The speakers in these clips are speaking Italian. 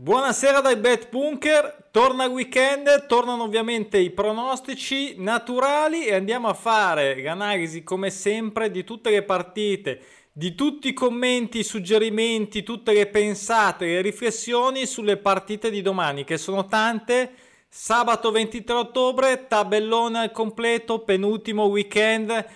Buonasera dai Bet Bunker, torna il weekend, tornano ovviamente i pronostici naturali e andiamo a fare l'analisi come sempre di tutte le partite, di tutti i commenti, i suggerimenti, tutte le pensate, le riflessioni sulle partite di domani che sono tante. Sabato 23 ottobre, tabellone al completo, penultimo weekend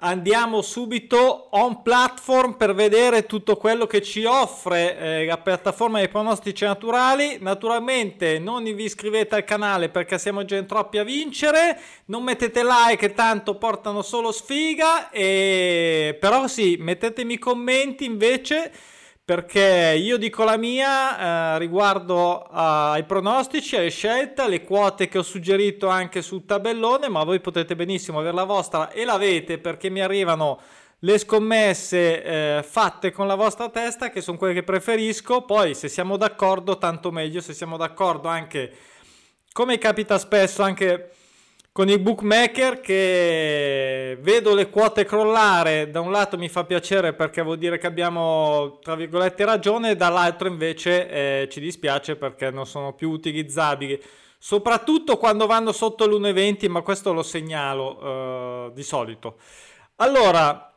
Andiamo subito on platform per vedere tutto quello che ci offre eh, la piattaforma dei pronostici naturali. Naturalmente non vi iscrivete al canale perché siamo già in troppi a vincere. Non mettete like, tanto portano solo sfiga. E... Però sì, mettetemi commenti invece perché io dico la mia eh, riguardo ai pronostici, alle scelte, alle quote che ho suggerito anche sul tabellone, ma voi potete benissimo avere la vostra e l'avete perché mi arrivano le scommesse eh, fatte con la vostra testa che sono quelle che preferisco, poi se siamo d'accordo tanto meglio, se siamo d'accordo anche come capita spesso anche con i bookmaker che vedo le quote crollare, da un lato mi fa piacere perché vuol dire che abbiamo tra virgolette ragione, dall'altro invece eh, ci dispiace perché non sono più utilizzabili, soprattutto quando vanno sotto l'1,20, ma questo lo segnalo eh, di solito. Allora,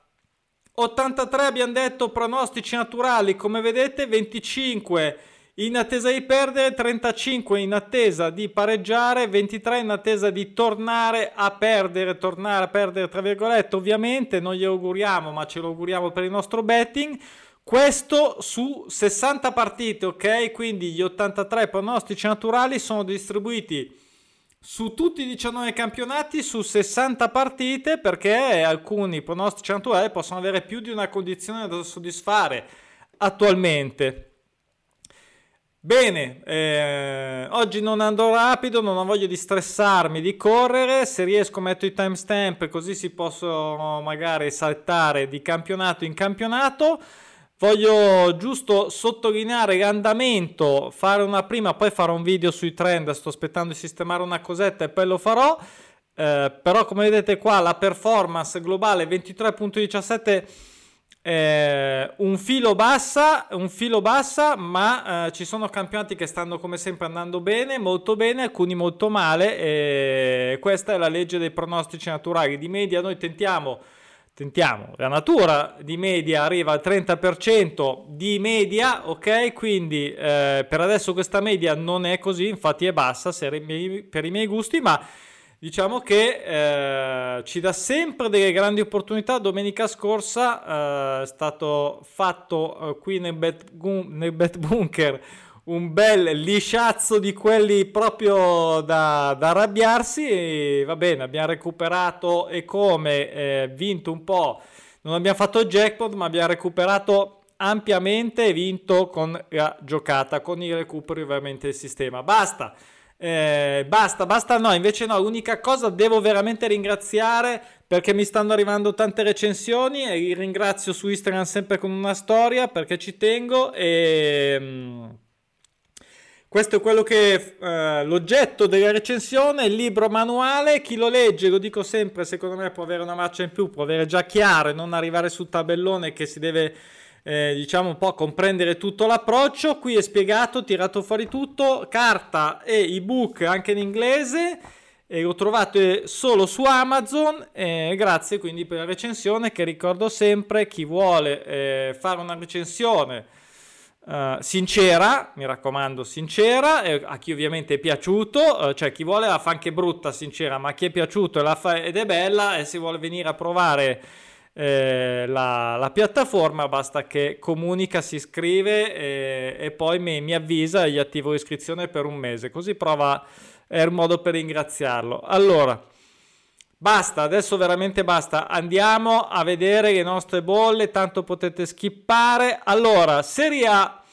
83 abbiamo detto pronostici naturali, come vedete 25 in attesa di perdere, 35 in attesa di pareggiare, 23 in attesa di tornare a perdere, tornare a perdere tra virgolette, ovviamente non gli auguriamo, ma ce lo auguriamo per il nostro betting. Questo su 60 partite, ok? Quindi gli 83 pronostici naturali sono distribuiti su tutti i 19 campionati su 60 partite perché alcuni pronostici naturali possono avere più di una condizione da soddisfare attualmente. Bene, eh, oggi non andrò rapido, non ho voglia di stressarmi, di correre, se riesco metto i timestamp così si possono magari saltare di campionato in campionato. Voglio giusto sottolineare l'andamento, fare una prima, poi farò un video sui trend, sto aspettando di sistemare una cosetta e poi lo farò. Eh, però come vedete qua la performance globale 23.17 eh, un filo bassa, un filo bassa, ma eh, ci sono campionati che stanno come sempre andando bene, molto bene, alcuni molto male. E questa è la legge dei pronostici naturali. Di media noi tentiamo, tentiamo, la natura di media arriva al 30% di media, ok? Quindi eh, per adesso questa media non è così, infatti è bassa per i miei gusti, ma diciamo che eh, ci dà sempre delle grandi opportunità. Domenica scorsa eh, è stato fatto eh, qui nel bet, nel bet, Bunker un bel lisciazzo di quelli proprio da, da arrabbiarsi. E va bene, abbiamo recuperato e come eh, vinto un po'. Non abbiamo fatto jackpot, ma abbiamo recuperato ampiamente e vinto con la giocata, con i recuperi ovviamente del sistema. Basta. Eh, basta, basta, no, invece no, l'unica cosa devo veramente ringraziare perché mi stanno arrivando tante recensioni e ringrazio su Instagram sempre con una storia perché ci tengo e... Um, questo è quello che uh, l'oggetto della recensione, il libro manuale, chi lo legge, lo dico sempre, secondo me può avere una marcia in più, può avere già chiaro e non arrivare sul tabellone che si deve eh, diciamo un po' comprendere tutto l'approccio. Qui è spiegato, tirato fuori tutto, carta e ebook anche in inglese. E lo trovate solo su Amazon. Eh, grazie quindi per la recensione. Che ricordo sempre: chi vuole eh, fare una recensione Uh, sincera, mi raccomando, sincera, eh, a chi ovviamente è piaciuto, uh, cioè chi vuole la fa anche brutta, sincera, ma chi è piaciuto fa, ed è bella e se vuole venire a provare eh, la, la, piattaforma, basta che comunica, si iscrive e, e poi mi, mi, avvisa e gli attivo l'iscrizione per un mese, così prova, è un modo per ringraziarlo. Allora, basta, adesso veramente basta, andiamo a vedere le nostre bolle, tanto potete skippare. Allora, Serie A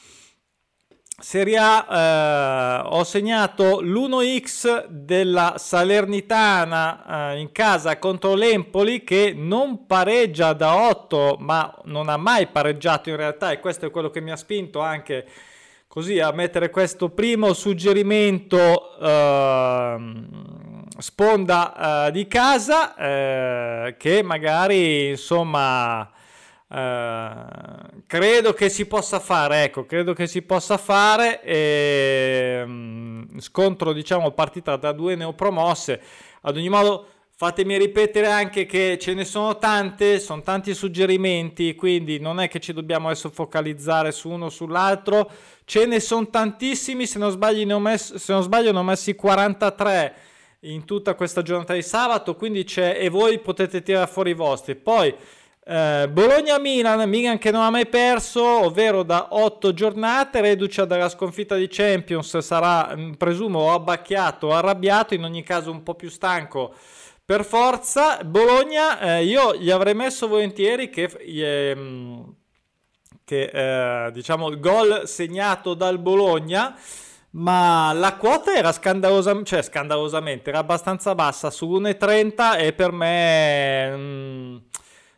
Serie A eh, ho segnato l'1x della Salernitana eh, in casa contro l'Empoli che non pareggia da 8 ma non ha mai pareggiato in realtà e questo è quello che mi ha spinto anche così a mettere questo primo suggerimento eh, sponda di casa eh, che magari insomma Uh, credo che si possa fare, ecco, credo che si possa fare. E, um, scontro, diciamo, partita da due neopromosse. Ad ogni modo, fatemi ripetere anche che ce ne sono tante, sono tanti suggerimenti, quindi non è che ci dobbiamo adesso focalizzare su uno o sull'altro. Ce ne sono tantissimi, se non sbaglio ne ho, messo, se non sbaglio, ne ho messi 43 in tutta questa giornata di sabato, quindi c'è e voi potete tirare fuori i vostri. Poi eh, Bologna-Milan, Milan che non ha mai perso, ovvero da 8 giornate, reduce dalla sconfitta di Champions, sarà mm, presumo abbacchiato arrabbiato, in ogni caso un po' più stanco per forza. Bologna, eh, io gli avrei messo volentieri che, eh, che diciamo il gol segnato dal Bologna ma la quota era scandalosa, cioè scandalosamente, era abbastanza bassa su 1,30 e per me mh, mm,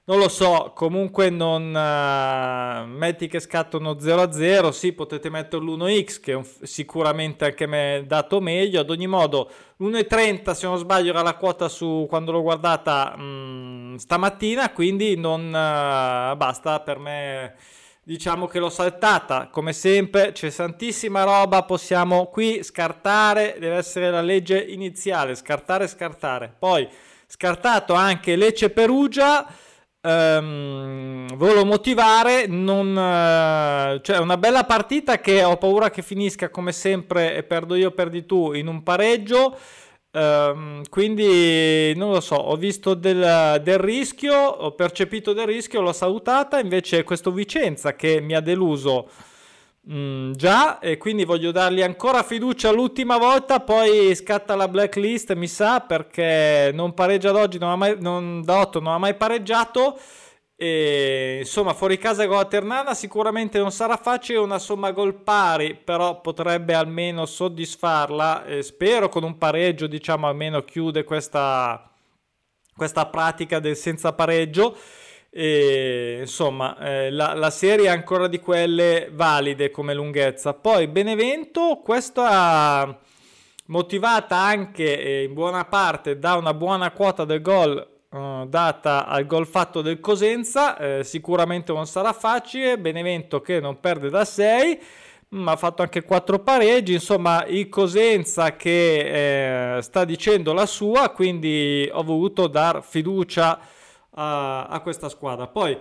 non lo so, comunque non uh, metti che scattano 0-0, sì, potete mettere l'1x che è un, sicuramente anche me dato meglio, ad ogni modo l'1,30 se non sbaglio era la quota su quando l'ho guardata mh, mm, stamattina, quindi non uh, basta per me diciamo che l'ho saltata. Come sempre c'è tantissima roba possiamo qui scartare deve essere la legge iniziale scartare scartare. Poi scartato anche Lecce Perugia um, volevo motivare non, uh, cioè una bella partita che ho paura che finisca come sempre e perdo io perdi tu in un pareggio. Um, quindi non lo so, ho visto del, del, rischio, ho percepito del rischio, l'ho salutata, invece questo Vicenza che mi ha deluso mm, già e quindi voglio dargli ancora fiducia l'ultima volta, poi scatta la blacklist mi sa perché non pareggia da oggi, non ha mai, non, da 8 non ha mai pareggiato e, insomma, fuori casa con la Ternana sicuramente non sarà facile, una somma gol pari, però potrebbe almeno soddisfarla. E spero con un pareggio, diciamo, almeno chiude questa, questa pratica del senza pareggio. E, insomma, eh, la, la, serie è ancora di quelle valide come lunghezza. Poi Benevento, questa motivata anche eh, in buona parte da una buona quota del gol uh, data al gol fatto del Cosenza, eh, sicuramente non sarà facile, Benevento che non perde da 6, ma ha fatto anche 4 pareggi, insomma il Cosenza che eh, sta dicendo la sua, quindi ho voluto dar fiducia a, a questa squadra. Poi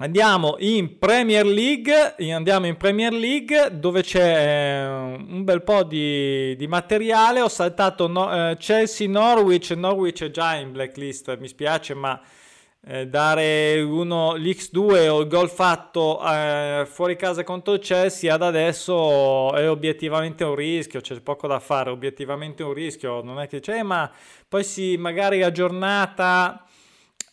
Andiamo in Premier League, andiamo in Premier League dove c'è eh, un bel po' di, di materiale. Ho saltato no, eh, Chelsea-Norwich, Norwich è già in blacklist, mi spiace, ma eh, dare uno, l'X2 o il gol fatto eh, fuori casa contro il Chelsea ad adesso è obiettivamente un rischio, c'è poco da fare, obiettivamente un rischio, non è che c'è, ma poi si magari la giornata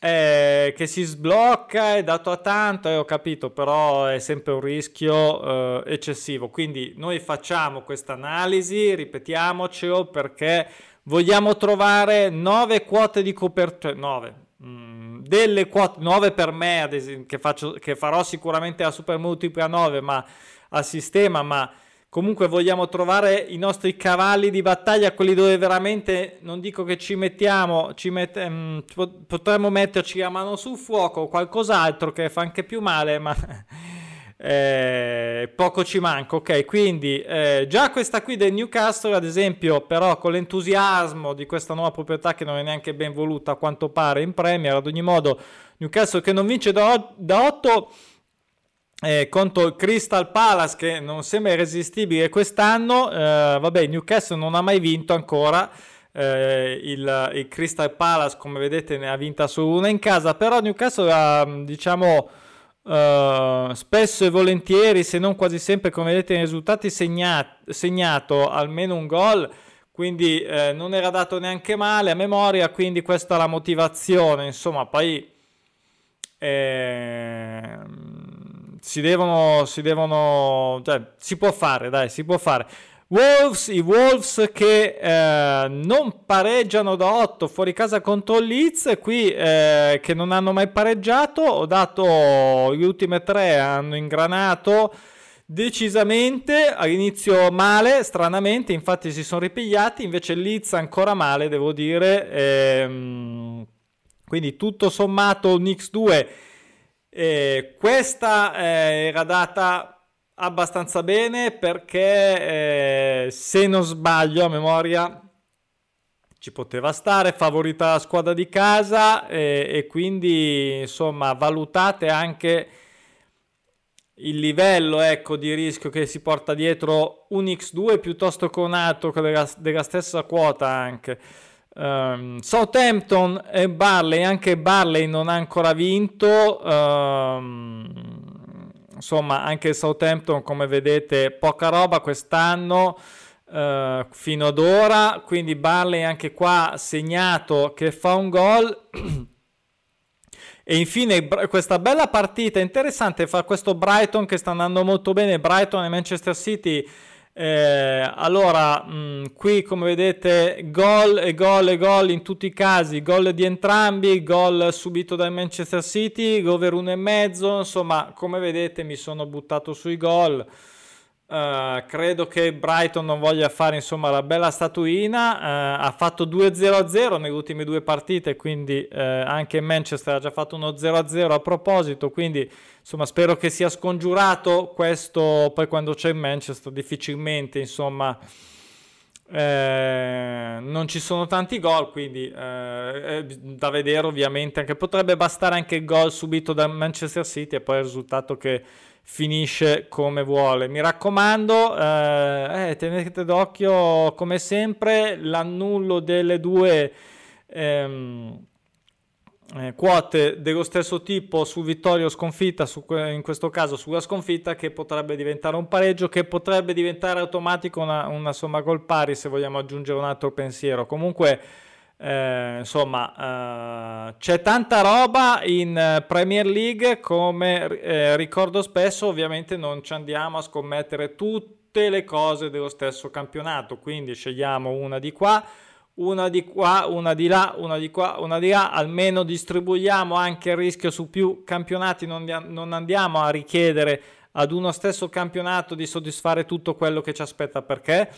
eh, che si sblocca, è dato a tanto, eh, ho capito, però è sempre un rischio eh, eccessivo. Quindi noi facciamo questa analisi, ripetiamocelo, perché vogliamo trovare nove quote di copertura, nove, mm, delle quote, nove per me, ad esempio, che, faccio, che farò sicuramente a Super Multipla 9, ma a sistema, ma Comunque vogliamo trovare i nostri cavalli di battaglia, quelli dove veramente non dico che ci mettiamo, ci met- ehm, potremmo metterci la mano sul fuoco o qualcos'altro che fa anche più male, ma eh, poco ci manca. Ok, quindi eh, già questa qui del Newcastle, ad esempio, però con l'entusiasmo di questa nuova proprietà che non è neanche ben voluta a quanto pare in Premier, ad ogni modo Newcastle che non vince da 8 eh, contro il Crystal Palace che non sembra irresistibile quest'anno. Eh, vabbè, Newcastle non ha mai vinto ancora. Eh, il, il, Crystal Palace, come vedete, ne ha vinta solo una in casa. Però Newcastle ha, diciamo, uh, spesso e volentieri, se non quasi sempre, come vedete nei risultati, segnat, segnato almeno un gol. Quindi eh, non era dato neanche male a memoria. Quindi questa è la motivazione. Insomma, poi. Eh, si devono, si devono, cioè, si può fare, dai, si può fare. Wolves, i Wolves che eh, non pareggiano da 8 fuori casa contro Leeds, qui eh, che non hanno mai pareggiato, ho dato le ultime tre, hanno ingranato decisamente, all'inizio male, stranamente, infatti si sono ripigliati, invece Leeds ancora male, devo dire, ehm, quindi tutto sommato un X2 E questa eh, era data abbastanza bene perché eh, se non sbaglio a memoria ci poteva stare, favorita la squadra di casa e quindi insomma valutate anche il livello ecco, di rischio che si porta dietro un X2 piuttosto che un altro della, della stessa quota anche. Um, Southampton e Barley, anche Barley non ha ancora vinto. Um, insomma, anche Southampton, come vedete, poca roba quest'anno uh, fino ad ora. Quindi Barley anche qua segnato che fa un gol. E infine questa bella partita interessante fa questo Brighton che sta andando molto bene. Brighton e Manchester City. Eh, allora, mh, mm, qui come vedete, gol e gol e gol in tutti i casi, gol di entrambi, gol subito dal Manchester City, over 1,5. Insomma, come vedete, mi sono buttato sui gol. Uh, credo che Brighton non voglia fare insomma la bella statuina. Uh, ha fatto 2-0-0 nelle ultime due partite, quindi uh, anche Manchester ha già fatto uno 0-0 a proposito. Quindi insomma spero che sia scongiurato questo. Poi quando c'è Manchester, difficilmente insomma. Eh, non ci sono tanti gol, quindi eh, da vedere ovviamente anche potrebbe bastare anche il gol subito da Manchester City e poi il risultato che finisce come vuole. Mi raccomando, eh, eh, tenete d'occhio come sempre l'annullo delle due ehm, eh, quote dello stesso tipo su vittoria o sconfitta, su, in questo caso sulla sconfitta, che potrebbe diventare un pareggio, che potrebbe diventare automatico una, una somma gol pari se vogliamo aggiungere un altro pensiero. Comunque eh, insomma, eh, c'è tanta roba in eh, Premier League, come eh, ricordo spesso, ovviamente non ci andiamo a scommettere tutte le cose dello stesso campionato, quindi scegliamo una di qua, una di qua, una di là, una di qua, una di là, almeno distribuiamo anche il rischio su più campionati, non, non andiamo a richiedere ad uno stesso campionato di soddisfare tutto quello che ci aspetta. Perché?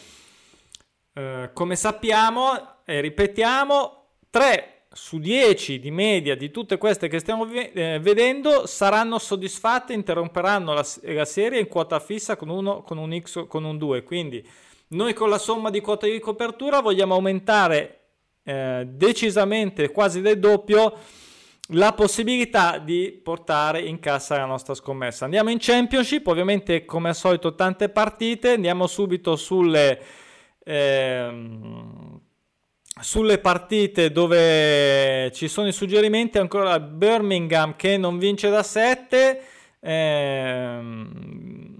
Eh, come sappiamo, e ripetiamo, 3 su 10 di media di tutte queste che stiamo eh, vedendo saranno soddisfatte, interromperanno la, la, serie in quota fissa con, uno, con un X con un 2. Quindi noi con la somma di quote di copertura vogliamo aumentare eh, decisamente, quasi del doppio, la possibilità di portare in cassa la nostra scommessa. Andiamo in Championship, ovviamente come al solito tante partite, andiamo subito sulle Ehm, sulle partite dove ci sono i suggerimenti ancora Birmingham che non vince da 7 ehm,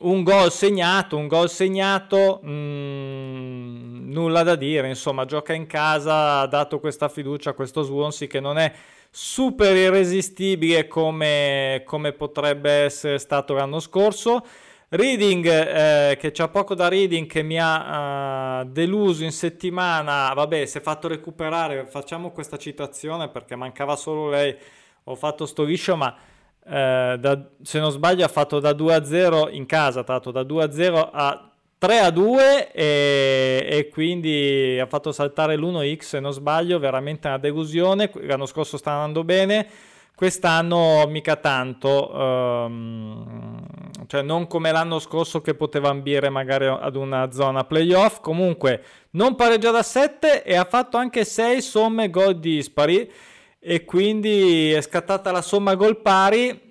un gol segnato un gol segnato mh, mm, nulla da dire insomma gioca in casa ha dato questa fiducia a questo Swansea che non è super irresistibile come, come potrebbe essere stato l'anno scorso Reading, eh, che c'ha poco da Reading, che mi ha uh, deluso in settimana. Vabbè, si è fatto recuperare. Facciamo questa citazione perché mancava solo lei. Ho fatto sto liscio, ma eh, da, se non sbaglio ha fatto da 2 a 0 in casa, tra da 2 a 0 a 3 a 2 e, e, quindi ha fatto saltare l'1x se non sbaglio, veramente una delusione. L'anno scorso sta andando bene Quest'anno mica tanto, um, cioè non come l'anno scorso che poteva ambire magari ad una zona playoff. Comunque non pareggia da 7 e ha fatto anche 6 somme gol dispari e quindi è scattata la somma gol pari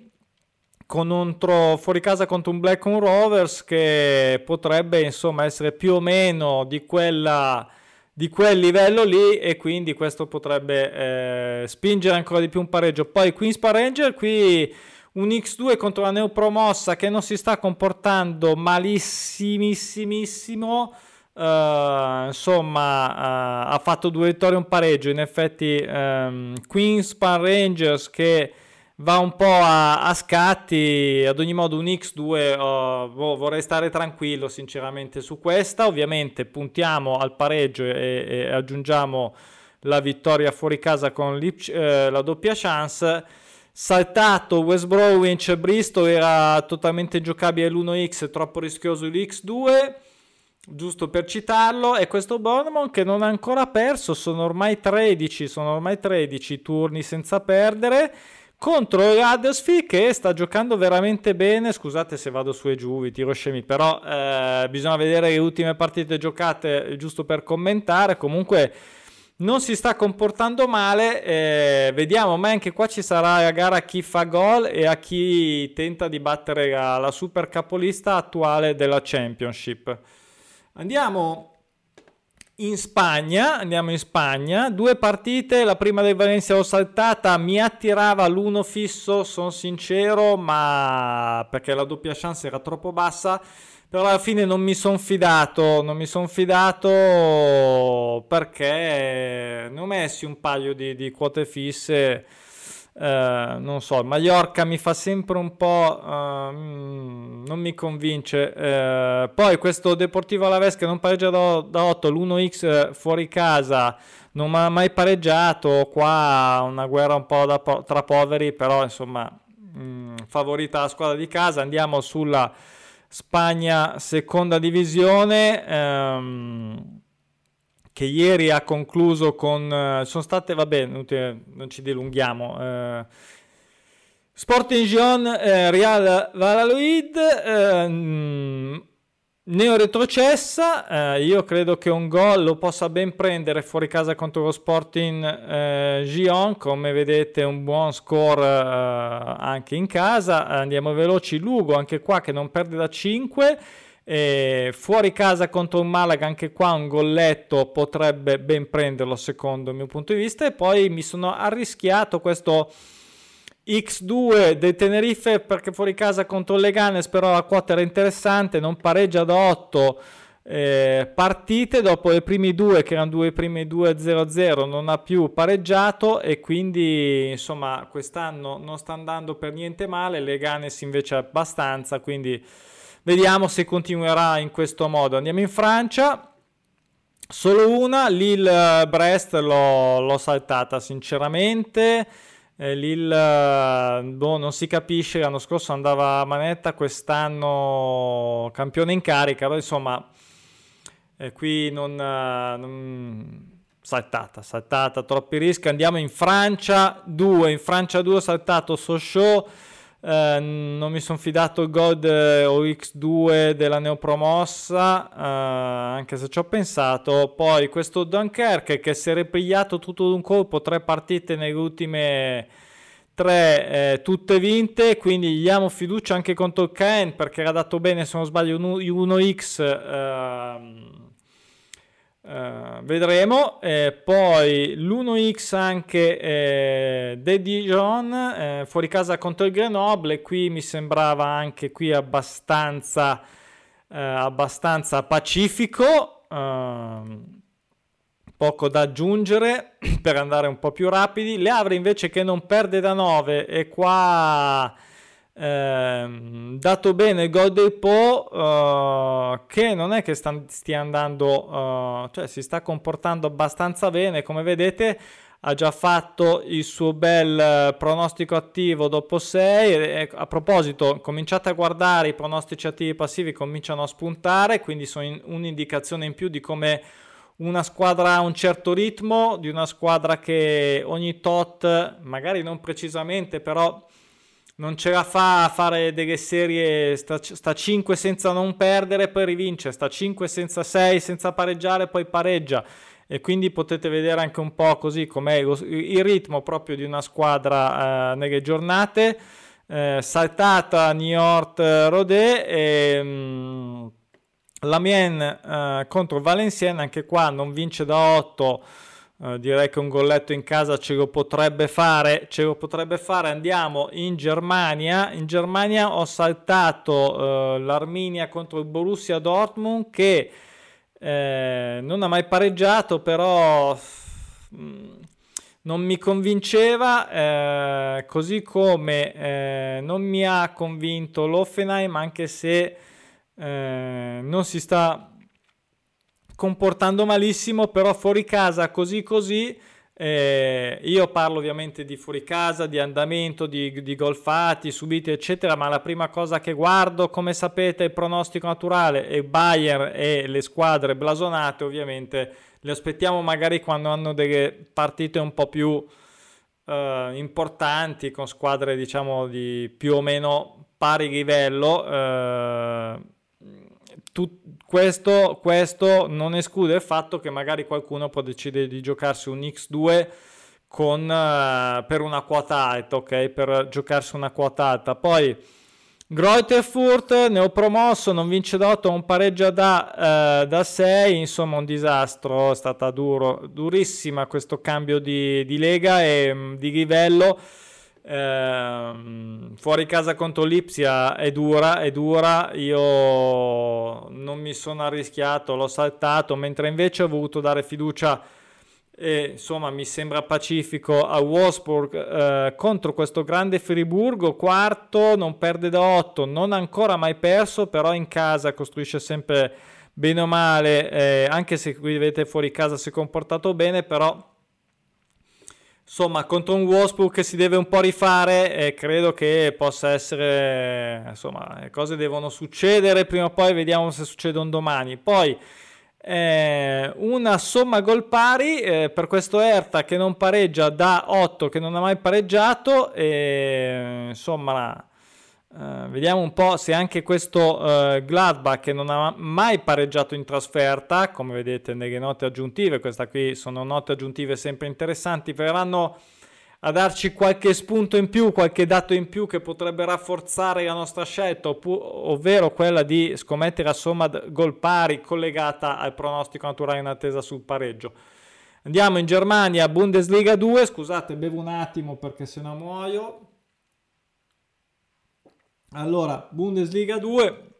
con fuori casa contro un Blackburn Rovers che potrebbe insomma essere più o meno di quella di quel livello lì e quindi questo potrebbe eh, spingere ancora di più un pareggio. Poi Queen's Ranger qui un X2 contro la neopromossa che non si sta comportando malissimissimissimo. Uh, insomma, uh, ha fatto due vittorie e un pareggio. In effetti, um, Queen's Power Rangers che va un po' a, a, scatti. Ad ogni modo, un X2 oh, vorrei stare tranquillo, sinceramente, su questa. Ovviamente puntiamo al pareggio e, e aggiungiamo la vittoria fuori casa con eh, la doppia chance. Saltato West Bromwich Bristol era totalmente giocabile l'1x, troppo rischioso l'X2 giusto per citarlo, e questo Bournemouth che non ha ancora perso, sono ormai 13, sono ormai 13 turni senza perdere contro Huddersfield che sta giocando veramente bene. Scusate se vado su e giù, vi tiro scemi, però eh, bisogna vedere le ultime partite giocate giusto per commentare. Comunque non si sta comportando male. Eh, vediamo, ma anche qua ci sarà la gara a chi fa gol e a chi tenta di battere la, la super capolista attuale della Championship. Andiamo in Spagna, andiamo in Spagna, due partite, la prima del Valencia l'ho saltata, mi attirava l'uno fisso, sono sincero, ma perché la doppia chance era troppo bassa, però alla fine non mi sono fidato, non mi sono fidato perché ne ho messi un paio di, di quote fisse Uh, non so, Mallorca mi fa sempre un po', uh, non mi convince. Uh, poi questo Deportivo Alaves che non pareggia da, da 8, l'1x fuori casa, non ha mai pareggiato. Qua una guerra un po' da, tra poveri, però insomma, mh, mm, favorita la squadra di casa. Andiamo sulla Spagna seconda divisione. Um, che ieri ha concluso con... Uh, sono state, vabbè, non ci dilunghiamo. Uh, Sporting Gion, uh, Real Valladolid, uh, neo retrocessa, io credo che un gol lo possa ben prendere fuori casa contro lo Sporting uh, Gion, come vedete un buon score anche in casa, andiamo veloci, Lugo anche qua che non perde da 5, e fuori casa contro un Malaga, anche qua un golletto potrebbe ben prenderlo secondo il mio punto di vista. E poi mi sono arrischiato questo X2 del Tenerife perché fuori casa contro Leganes, però la quota era interessante, non pareggia da 8 eh, partite. Dopo le prime due, che erano due prime 2-0-0, non ha più pareggiato e quindi insomma quest'anno non sta andando per niente male. Leganes invece abbastanza, quindi Vediamo se continuerà in questo modo. Andiamo in Francia. Solo una, Lille-Brest l'ho, l'ho saltata sinceramente. Eh, Lille, boh, non si capisce, l'anno scorso andava a manetta, quest'anno campione in carica, però insomma, eh, qui non, non, saltata, saltata, troppi rischi. Andiamo in Francia 2, in Francia 2 ho saltato Sochaux eh, non mi sono fidato God eh, o X2 della neopromossa, eh, anche se ci ho pensato. Poi questo Dunkerque che si è ripigliato tutto d'un colpo, tre partite nelle ultime tre, eh, tutte vinte, quindi gli diamo fiducia anche contro il perché era dato bene, se non sbaglio, 1x. Uh, vedremo. Eh, poi l'1x anche eh, De Dijon eh, fuori casa contro il Grenoble. Qui mi sembrava anche qui abbastanza, eh, abbastanza pacifico. Uh, poco da aggiungere per andare un po' più rapidi. Le Havre invece che non perde da 9 e qua eh, dato bene il gol del Po uh, che non è che sta, stia andando uh, cioè si sta comportando abbastanza bene. Come vedete ha già fatto il suo bel pronostico attivo dopo 6 a proposito cominciate a guardare i pronostici attivi passivi cominciano a spuntare quindi sono in, un'indicazione in più di come una squadra ha un certo ritmo di una squadra che ogni tot magari non precisamente però non ce la fa a fare delle serie, sta, sta 5 senza non perdere, poi rivince, sta 5 senza 6 senza pareggiare, poi pareggia. E quindi potete vedere anche un po' così com'è lo, il ritmo proprio di una squadra eh, nelle giornate. Eh, saltata New York Rodé e mh, la Mien eh, contro Valenciennes, anche qua non vince da 8 Uh, direi che un golletto in casa ce lo potrebbe fare, ce lo potrebbe fare. Andiamo in Germania. In Germania ho saltato uh, l'Arminia contro il Borussia Dortmund che eh, non ha mai pareggiato, però mm, non mi convinceva, eh, così come eh, non mi ha convinto l'Offenheim, anche se eh, non si sta comportando malissimo, però fuori casa così così. Eh, io parlo ovviamente di fuori casa, di andamento, di, di gol fatti, subiti, eccetera, ma la prima cosa che guardo, come sapete, il pronostico naturale è Bayern e le squadre blasonate, ovviamente le aspettiamo magari quando hanno delle partite un po' più eh, importanti con squadre diciamo di più o meno pari livello. Eh, tu, questo, questo, non esclude il fatto che magari qualcuno può decidere di giocarsi un X2 con, uh, per una quota alta, ok? Per giocarsi una quota alta. Poi Greuterfurt, neopromosso, non vince da 8, un pareggio da, uh, da 6, insomma un disastro, è stata duro, durissima questo cambio di, di lega e um, di livello. Eh, fuori casa contro Lipsia è dura, è dura. Io non mi sono arrischiato, l'ho saltato, mentre invece ho voluto dare fiducia e insomma mi sembra pacifico a Wolfsburg eh, contro questo grande Friburgo, quarto, non perde da 8, non ancora mai perso, però in casa costruisce sempre bene o male, eh, anche se qui vedete fuori casa si è comportato bene, però insomma, contro un Wolfsburg che si deve un po' rifare e credo che possa essere, insomma, le cose devono succedere prima o poi, vediamo se succedono domani. Poi eh, una somma gol pari eh, per questo Erta che non pareggia da 8 che non ha mai pareggiato e insomma Uh, vediamo un po' se anche questo uh, Gladbach che non ha mai pareggiato in trasferta, come vedete nelle note aggiuntive, queste qui sono note aggiuntive sempre interessanti, verranno a darci qualche spunto in più, qualche dato in più che potrebbe rafforzare la nostra scelta, ovvero quella di scommettere a somma gol pari collegata al pronostico naturale in attesa sul pareggio. Andiamo in Germania, Bundesliga 2, scusate, bevo un attimo perché se no muoio. Allora, Bundesliga 2,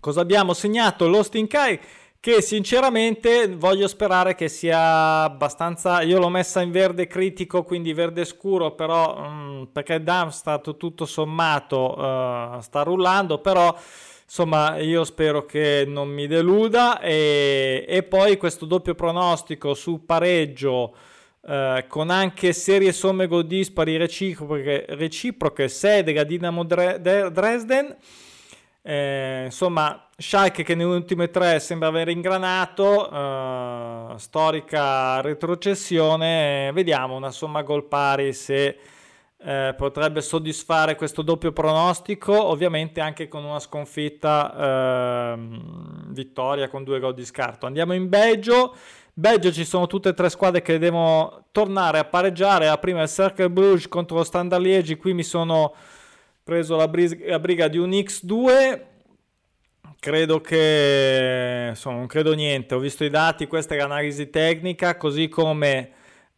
cosa abbiamo segnato? L'Austin Kai che sinceramente voglio sperare che sia abbastanza io l'ho messa in verde critico quindi verde scuro però mh, mm, perché Darmstadt tutto sommato uh, sta rullando però insomma io spero che non mi deluda e, e poi questo doppio pronostico su pareggio Uh, con anche serie somme gol dispari reciproche, reciproche 6 della Dinamo Dresden. Eh, insomma, Schalke che nelle ultime tre sembra aver ingranato, uh, storica retrocessione. Vediamo una somma gol pari se eh, potrebbe soddisfare questo doppio pronostico, ovviamente anche con una sconfitta eh, vittoria con due gol di scarto. Andiamo in Belgio. Belgio ci sono tutte e tre squadre che devono tornare a pareggiare. La prima è il Cercle Bruges contro lo Standard Liegi. Qui mi sono preso la, bris- la briga di un X2. Credo che insomma, non credo niente. Ho visto i dati, questa è l'analisi tecnica, così come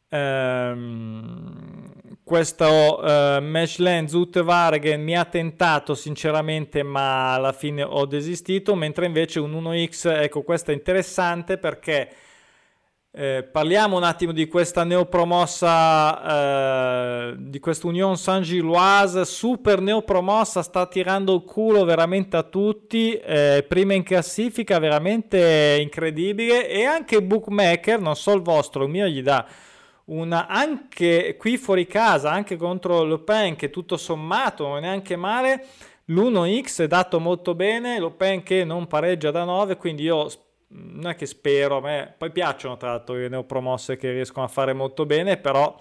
ehm, questo eh, Meshland Zuttevargen mi ha tentato sinceramente, ma alla fine ho desistito. Mentre invece un 1X, ecco, questo è interessante perché eh, parliamo un attimo di questa neopromossa, eh, di questa Union Saint-Gilloise, super neopromossa, sta tirando il culo veramente a tutti, eh, prima in classifica, veramente incredibile. E anche bookmaker, non so il vostro, il mio gli dà una, anche qui fuori casa, anche contro Le Pen che tutto sommato non è neanche male, l'1x è dato molto bene, Le Pen che non pareggia da 9, quindi io non è che spero, a me poi piacciono tra l'altro le neopromosse che riescono a fare molto bene, però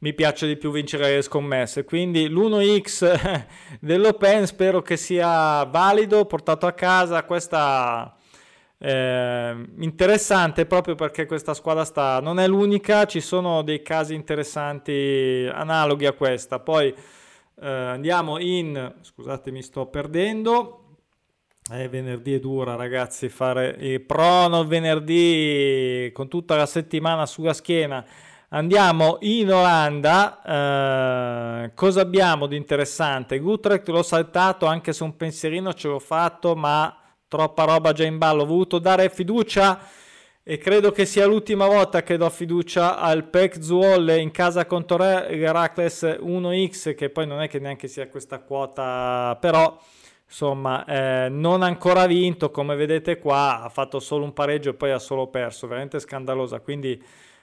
mi piace di più vincere le scommesse. Quindi l'1x dell'Open spero che sia valido, portato a casa. Questa eh, interessante proprio perché questa squadra sta, non è l'unica, ci sono dei casi interessanti analoghi a questa. Poi eh, andiamo in, scusate mi sto perdendo, eh, venerdì è dura, ragazzi, fare il prono venerdì con tutta la settimana sulla schiena. Andiamo in Olanda. Eh, cosa abbiamo di interessante? Gutrecht l'ho saltato anche se un pensierino ce l'ho fatto, ma troppa roba già in ballo. Ho voluto dare fiducia e credo che sia l'ultima volta che do fiducia al Pek Zuolle in casa contro Heracles 1x, che poi non è che neanche sia questa quota, però insomma eh, non ancora vinto come vedete qua ha fatto solo un pareggio e poi ha solo perso veramente scandalosa quindi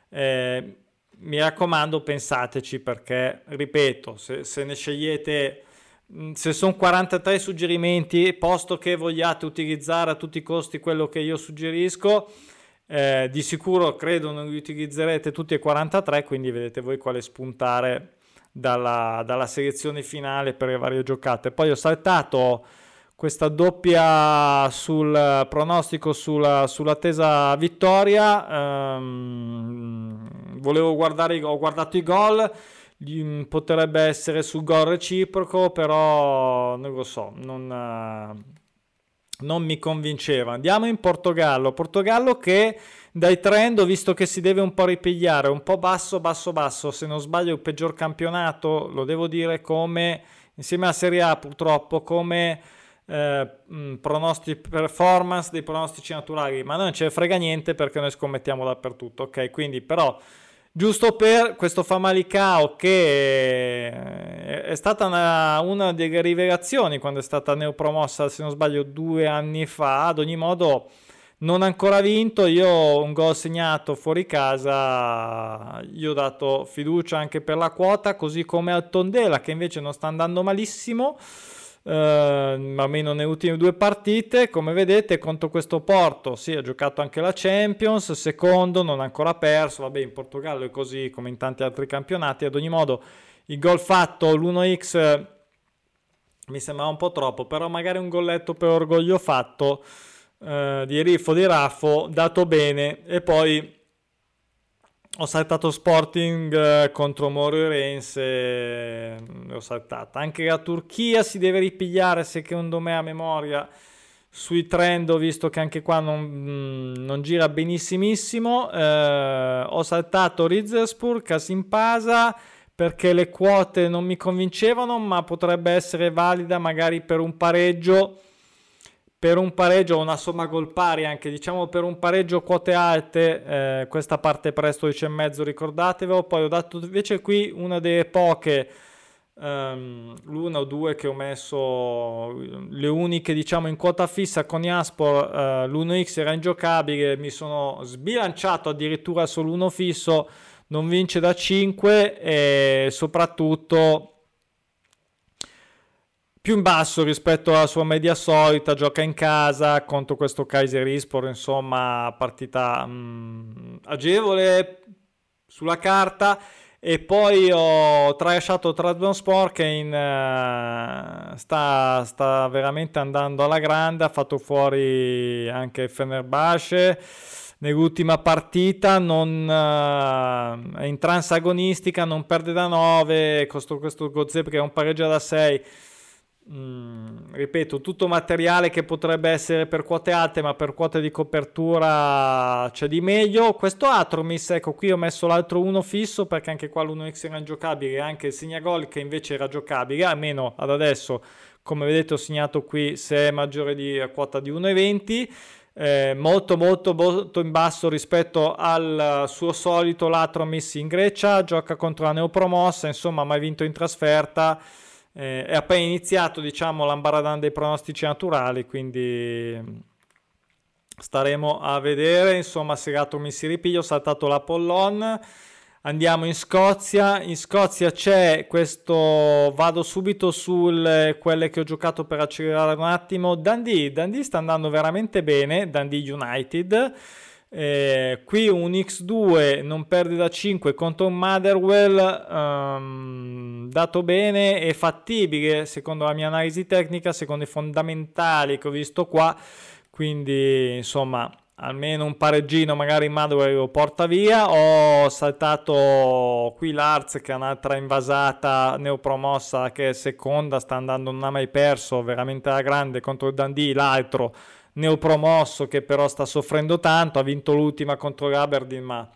eh, mi raccomando pensateci perché ripeto se, se ne scegliete mm, se sono 43 suggerimenti posto che vogliate utilizzare a tutti i costi quello che io suggerisco Eh, di sicuro credo non li utilizzerete tutti e 43, quindi vedete voi quale spuntare dalla, dalla selezione finale per le varie giocate. Poi ho saltato questa doppia sul pronostico sulla, sull'attesa vittoria. Um, volevo guardare, ho guardato i gol. Potrebbe essere sul gol reciproco, però non lo so, non, uh, non mi convinceva. Andiamo in Portogallo. Portogallo che dai trend ho visto che si deve un po' ripigliare, un po' basso, basso, basso. Se non sbaglio, il peggior campionato, lo devo dire, come insieme a Serie A purtroppo, come eh, performance dei pronostici naturali, ma non ce ne frega niente perché noi scommettiamo dappertutto, ok? Quindi però giusto per questo Famalicao che è stata una, una, delle rivelazioni quando è stata neopromossa, se non sbaglio, due anni fa, ad ogni modo non ancora vinto, io un gol segnato fuori casa, io ho dato fiducia anche per la quota, così come al Tondela che invece non sta andando malissimo eh, almeno nelle ultime due partite. Come vedete, contro questo Porto, sì, ha giocato anche la Champions, secondo, non ha ancora perso. Vabbè, in Portogallo è così come in tanti altri campionati. Ad ogni modo, il gol fatto, l'1x mi sembrava un po' troppo, però magari un golletto per orgoglio fatto eh, di Riffo di Raffo, dato bene, e poi ho saltato Sporting eh, contro Moro eh, l'ho saltata. Anche la Turchia si deve ripigliare secondo me a memoria sui trend, ho visto che anche qua non, mm, non gira benissimissimo. Eh, ho saltato Rizerspur, Casimpasa perché le quote non mi convincevano, ma potrebbe essere valida magari per un pareggio per un pareggio una somma gol pari anche diciamo per un pareggio quote alte eh, questa parte presto 10,5 ricordatevelo poi ho dato invece qui una delle poche um, l'una o due che ho messo le uniche diciamo in quota fissa con Iaspor uh, l'1x era ingiocabile mi sono sbilanciato addirittura sull'1 fisso non vince da 5 e soprattutto più in basso rispetto alla sua media solita, gioca in casa contro questo Kaiser Ispor, insomma partita mh, mm, agevole sulla carta. E poi ho tralasciato Trabzonspor che in, uh, sta, sta, veramente andando alla grande, ha fatto fuori anche Fenerbahce. Nell'ultima partita, non, uh, è in transagonistica, non perde da 9, questo, questo Gozep che è un pareggio da 6 Mm, ripeto, tutto materiale che potrebbe essere per quote alte, ma per quote di copertura c'è di meglio. Questo Atromis, ecco, qui ho messo l'altro 1 fisso perché anche qua l'1x era ingiocabile, anche il Signagol che invece era giocabile, almeno ad adesso, come vedete ho segnato qui se è maggiore di quota di 1,20. Eh, molto molto molto in basso rispetto al suo solito Latromis in Grecia gioca contro la neopromossa insomma mai vinto in trasferta eh, è appena iniziato diciamo l'ambaradan dei pronostici naturali quindi mm, staremo a vedere. Insomma Segato mi si ripiglia ho saltato l'Apollon. Andiamo in Scozia. In Scozia c'è questo vado subito su quelle che ho giocato per accelerare un attimo. Dundee Dundee sta andando veramente bene Dundee United eh, qui un X2 non perde da 5 contro un Motherwell um, dato bene e fattibile secondo la mia analisi tecnica, secondo i fondamentali che ho visto qua. Quindi insomma almeno un pareggino magari Motherwell lo porta via. Ho saltato qui l'Arts che è un'altra invasata neopromossa che è seconda, sta andando, non ha mai perso, veramente alla grande contro il Dundee, l'altro neopromosso che però sta soffrendo tanto, ha vinto l'ultima contro l'Aberdeen, ma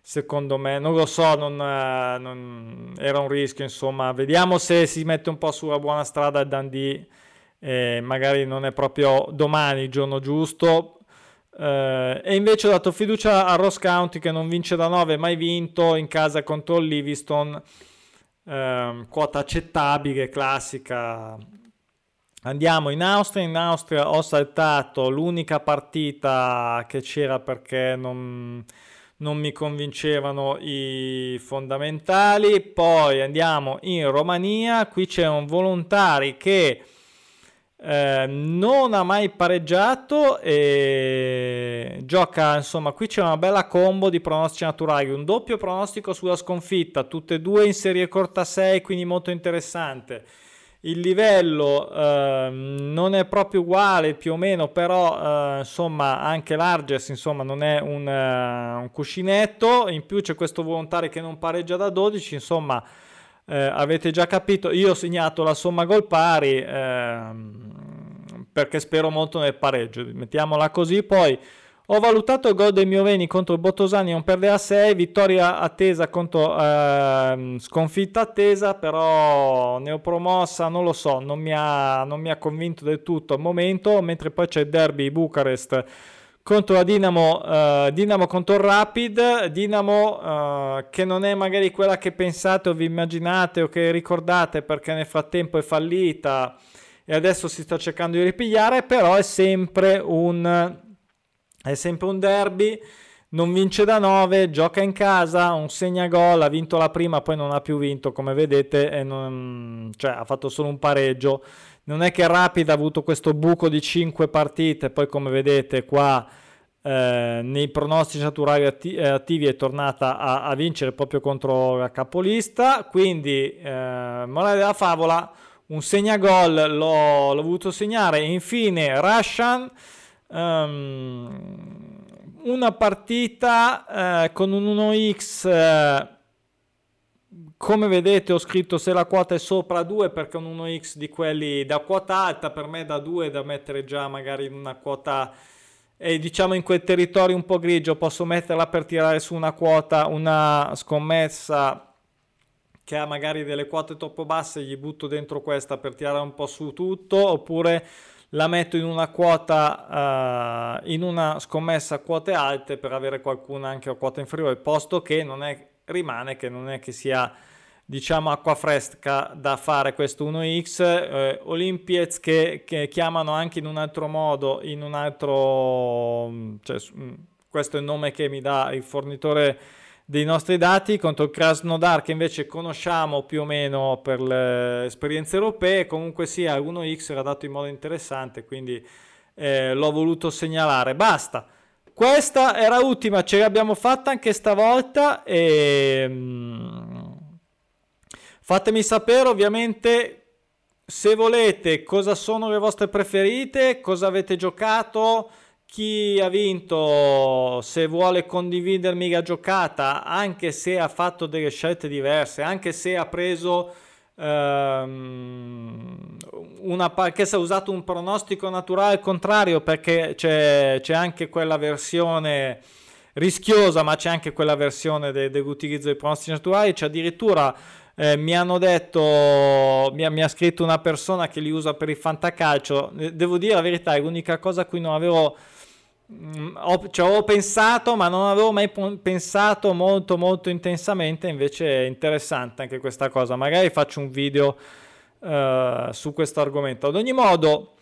secondo me non lo so, non, eh, non, era un rischio, insomma, vediamo se si mette un po' sulla buona strada il Dundee, eh, magari non è proprio domani il giorno giusto. Eh, e invece ho dato fiducia a Ross County che non vince da 9, mai vinto in casa contro il Livingston. Eh, quota accettabile, classica, Andiamo in Austria, in Austria ho saltato l'unica partita che c'era perché non, non mi convincevano i fondamentali, poi andiamo in Romania, qui c'è un volontari che eh, non ha mai pareggiato e gioca, insomma, qui c'è una bella combo di pronostici naturali, un doppio pronostico sulla sconfitta, tutte e due in serie corta 6, quindi molto interessante. Il livello eh, non è proprio uguale più o meno, però eh, insomma anche l'Arges insomma, non è un, uh, un, cuscinetto, in più c'è questo volontario che non pareggia da 12, insomma eh, avete già capito, io ho segnato la somma gol pari ehm, perché spero molto nel pareggio, mettiamola così, poi ho valutato il gol del Mioveni contro il Bottosani, non perde a 6, vittoria attesa contro eh, sconfitta attesa, però neopromossa, non lo so, non mi, ha, non mi ha convinto del tutto al momento, mentre poi c'è il derby Bucarest contro la Dinamo, uh, Dinamo contro il Rapid, Dinamo uh, che non è magari quella che pensate o vi immaginate o che ricordate perché nel frattempo è fallita e adesso si sta cercando di ripigliare, però è sempre un è sempre un derby, non vince da 9, gioca in casa, un segna gol, ha vinto la prima, poi non ha più vinto, come vedete, non, cioè, ha fatto solo un pareggio. Non è che Rapid ha avuto questo buco di 5 partite, poi come vedete qua eh, nei pronostici naturali atti- eh, attivi è tornata a-, a, vincere proprio contro la capolista, quindi eh, morale della favola, un segnagol l'ho, l'ho voluto segnare, infine Russian um, una partita eh, con un 1x eh, come vedete ho scritto se la quota è sopra 2 perché un 1x di quelli da quota alta per me da 2 da mettere già magari in una quota e diciamo in quel territorio un po' grigio posso metterla per tirare su una quota una scommessa che ha magari delle quote troppo basse gli butto dentro questa per tirare un po' su tutto oppure la metto in una quota, uh, in una scommessa a quote alte per avere qualcuna anche a quota inferiore, posto che non è, rimane che non è che sia diciamo acqua fresca da fare questo 1x eh, Olympiez che, che, chiamano anche in un altro modo in un altro cioè, questo è il nome che mi dà il fornitore dei nostri dati contro il Krasnodar che invece conosciamo più o meno per le esperienze europee. Comunque sia sì, 1x era dato in modo interessante quindi eh, l'ho voluto segnalare. Basta. Questa era l'ultima ce l'abbiamo fatta anche stavolta e mm, fatemi sapere ovviamente se volete cosa sono le vostre preferite cosa avete giocato chi ha vinto, se vuole condividermi la giocata, anche se ha fatto delle scelte diverse, anche se ha preso um, una che si è usato un pronostico naturale al contrario, perché c'è, c'è anche quella versione rischiosa, ma c'è anche quella versione de, dell'utilizzo dei pronostici naturali, c'è addirittura eh, mi hanno detto, mi ha, mi ha, scritto una persona che li usa per il fantacalcio, devo dire la verità, è l'unica cosa a cui non avevo ho, ci avevo pensato, ma non avevo mai pensato molto molto intensamente. Invece è interessante anche questa cosa. Magari faccio un video uh, su questo argomento. Ad ogni modo,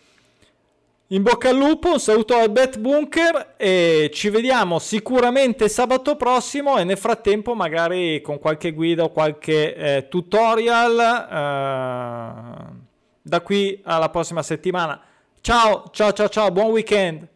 in bocca al lupo, un saluto al Bet Bunker e ci vediamo sicuramente sabato prossimo. E nel frattempo, magari con qualche guida o qualche eh, tutorial uh, da qui alla prossima settimana. Ciao, ciao, ciao, ciao, buon weekend.